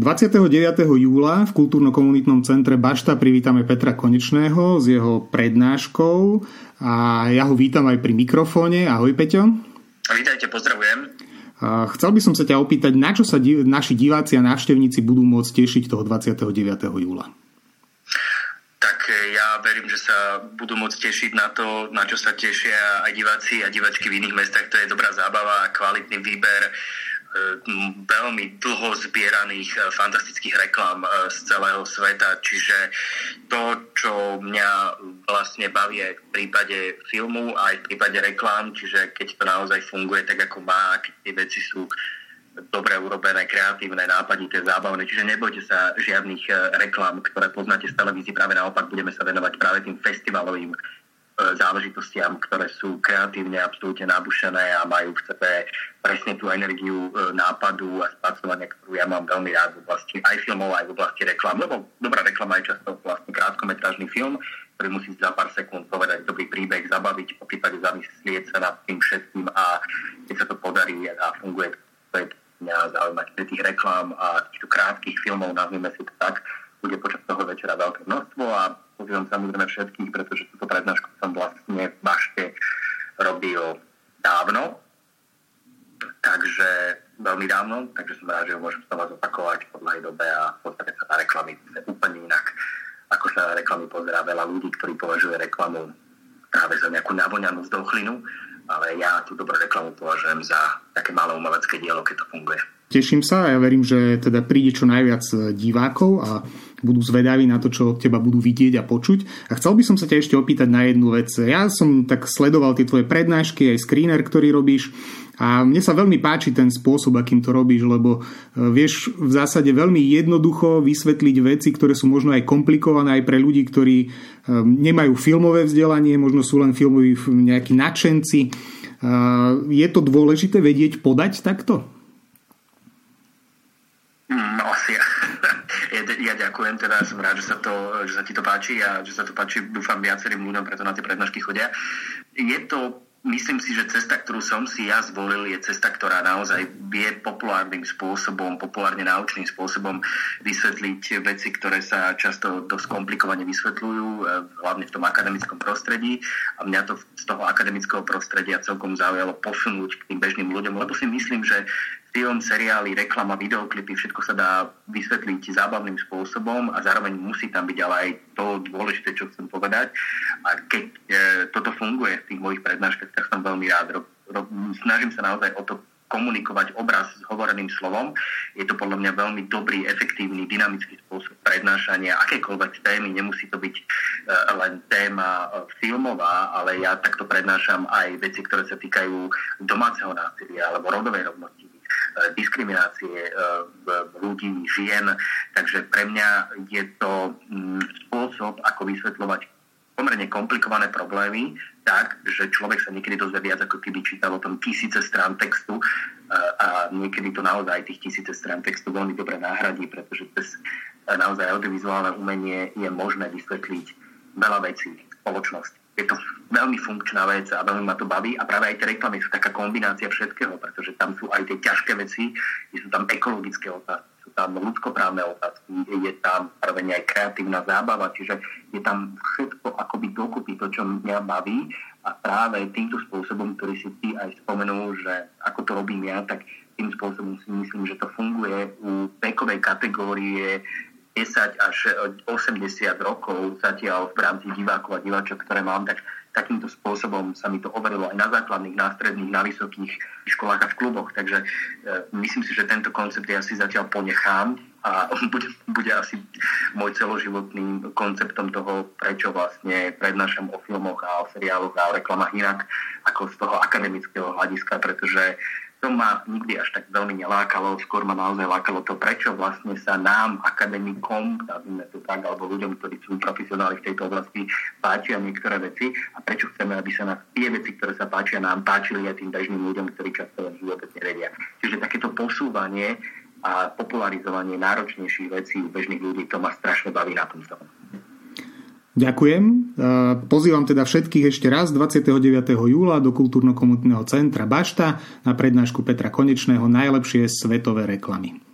29. júla v kultúrno-komunitnom centre Bašta privítame Petra Konečného s jeho prednáškou a ja ho vítam aj pri mikrofóne. Ahoj Peťo. Vítajte, pozdravujem. Chcel by som sa ťa opýtať, na čo sa naši diváci a návštevníci budú môcť tešiť toho 29. júla? Tak e, ja verím, že sa budú môcť tešiť na to, na čo sa tešia aj diváci a divačky v iných mestách. To je dobrá zábava, kvalitný výber veľmi dlho zbieraných e, fantastických reklám e, z celého sveta. Čiže to, čo mňa vlastne baví aj v prípade filmu, aj v prípade reklám, čiže keď to naozaj funguje tak, ako má, keď tie veci sú dobre urobené, kreatívne, nápadité, zábavné. Čiže nebojte sa žiadnych reklám, ktoré poznáte z televízii. Práve naopak budeme sa venovať práve tým festivalovým E, záležitostiam, ktoré sú kreatívne absolútne nabušené a majú v sebe presne tú energiu e, nápadu a spracovania, ktorú ja mám veľmi rád v oblasti aj filmov, aj v oblasti reklam. Lebo dobrá reklama je často vlastne krátkometrážny film, ktorý musí za pár sekúnd povedať dobrý príbeh, zabaviť, po prípade zamyslieť sa nad tým všetkým a keď sa to podarí a funguje, to je mňa zaujímať tých reklám a týchto krátkých filmov, nazvime si to tak, bude počas toho večera veľké množstvo a pozývam samozrejme všetkých, pretože túto prednášku som vlastne v Bašte robil dávno, takže veľmi dávno, takže som rád, že ho môžem sa vás opakovať po dlhej dobe a podstate sa na reklamy úplne inak, ako sa na reklamy pozerá veľa ľudí, ktorí považuje reklamu práve za nejakú navoňanú zdochlinu, ale ja tú dobrú reklamu považujem za také malé umelecké dielo, keď to funguje. Teším sa a ja verím, že teda príde čo najviac divákov a budú zvedaví na to, čo od teba budú vidieť a počuť. A chcel by som sa ťa ešte opýtať na jednu vec. Ja som tak sledoval tie tvoje prednášky, aj screener, ktorý robíš a mne sa veľmi páči ten spôsob, akým to robíš, lebo e, vieš v zásade veľmi jednoducho vysvetliť veci, ktoré sú možno aj komplikované aj pre ľudí, ktorí e, nemajú filmové vzdelanie, možno sú len filmoví nejakí nadšenci. E, je to dôležité vedieť podať takto? No asi ja, ja ďakujem, teda som rád, že sa, to, že sa ti to páči a že sa to páči, dúfam, viacerým ľuďom, preto na tie prednášky chodia. Je to Myslím si, že cesta, ktorú som si ja zvolil, je cesta, ktorá naozaj vie populárnym spôsobom, populárne náučným spôsobom vysvetliť veci, ktoré sa často dosť komplikovane vysvetľujú, e, hlavne v tom akademickom prostredí. A mňa to z toho akademického prostredia celkom zaujalo posunúť k tým bežným ľuďom, lebo si myslím, že film, seriály, reklama, videoklipy, všetko sa dá vysvetliť zábavným spôsobom a zároveň musí tam byť ale aj to dôležité, čo chcem povedať. A keď e, toto funguje v tých mojich prednáškach, tak som veľmi rád. Ro, ro, snažím sa naozaj o to komunikovať obraz s hovoreným slovom. Je to podľa mňa veľmi dobrý, efektívny, dynamický spôsob prednášania akékoľvek témy. Nemusí to byť e, len téma e, filmová, ale ja takto prednášam aj veci, ktoré sa týkajú domáceho násilia alebo rodovej rovnosti diskriminácie eh, ľudí, žien. Takže pre mňa je to mm, spôsob, ako vysvetľovať pomerne komplikované problémy tak, že človek sa niekedy dozvie viac, ako keby čítal o tom tisíce strán textu eh, a niekedy to naozaj tých tisíce strán textu veľmi dobre náhradí, pretože cez naozaj audiovizuálne umenie je možné vysvetliť veľa vecí v spoločnosti je to veľmi funkčná vec a veľmi ma to baví. A práve aj tie reklamy sú taká kombinácia všetkého, pretože tam sú aj tie ťažké veci, sú tam ekologické otázky, sú tam ľudskoprávne otázky, je tam práve aj kreatívna zábava, čiže je tam všetko akoby dokupy to, čo mňa baví. A práve týmto spôsobom, ktorý si ty aj spomenul, že ako to robím ja, tak tým spôsobom si myslím, že to funguje u vekovej kategórie 10 až 80 rokov zatiaľ v rámci divákov a diváčok, ktoré mám, tak takýmto spôsobom sa mi to overilo aj na základných, na stredných, na vysokých školách a v kluboch. Takže e, myslím si, že tento koncept ja si zatiaľ ponechám a bude, bude asi môj celoživotným konceptom toho, prečo vlastne prednášam o filmoch a o seriáloch a o reklamách inak ako z toho akademického hľadiska, pretože to ma nikdy až tak veľmi nelákalo, skôr ma naozaj lákalo to, prečo vlastne sa nám, akademikom, nazvime to tak, alebo ľuďom, ktorí sú profesionáli v tejto oblasti, páčia niektoré veci a prečo chceme, aby sa nás tie veci, ktoré sa páčia nám, páčili aj tým bežným ľuďom, ktorí často len vôbec nevedia. Čiže takéto posúvanie a popularizovanie náročnejších vecí u bežných ľudí, to ma strašne baví na tom celom. Ďakujem. Pozývam teda všetkých ešte raz 29. júla do kultúrno-komunitného centra Bašta na prednášku Petra Konečného Najlepšie svetové reklamy.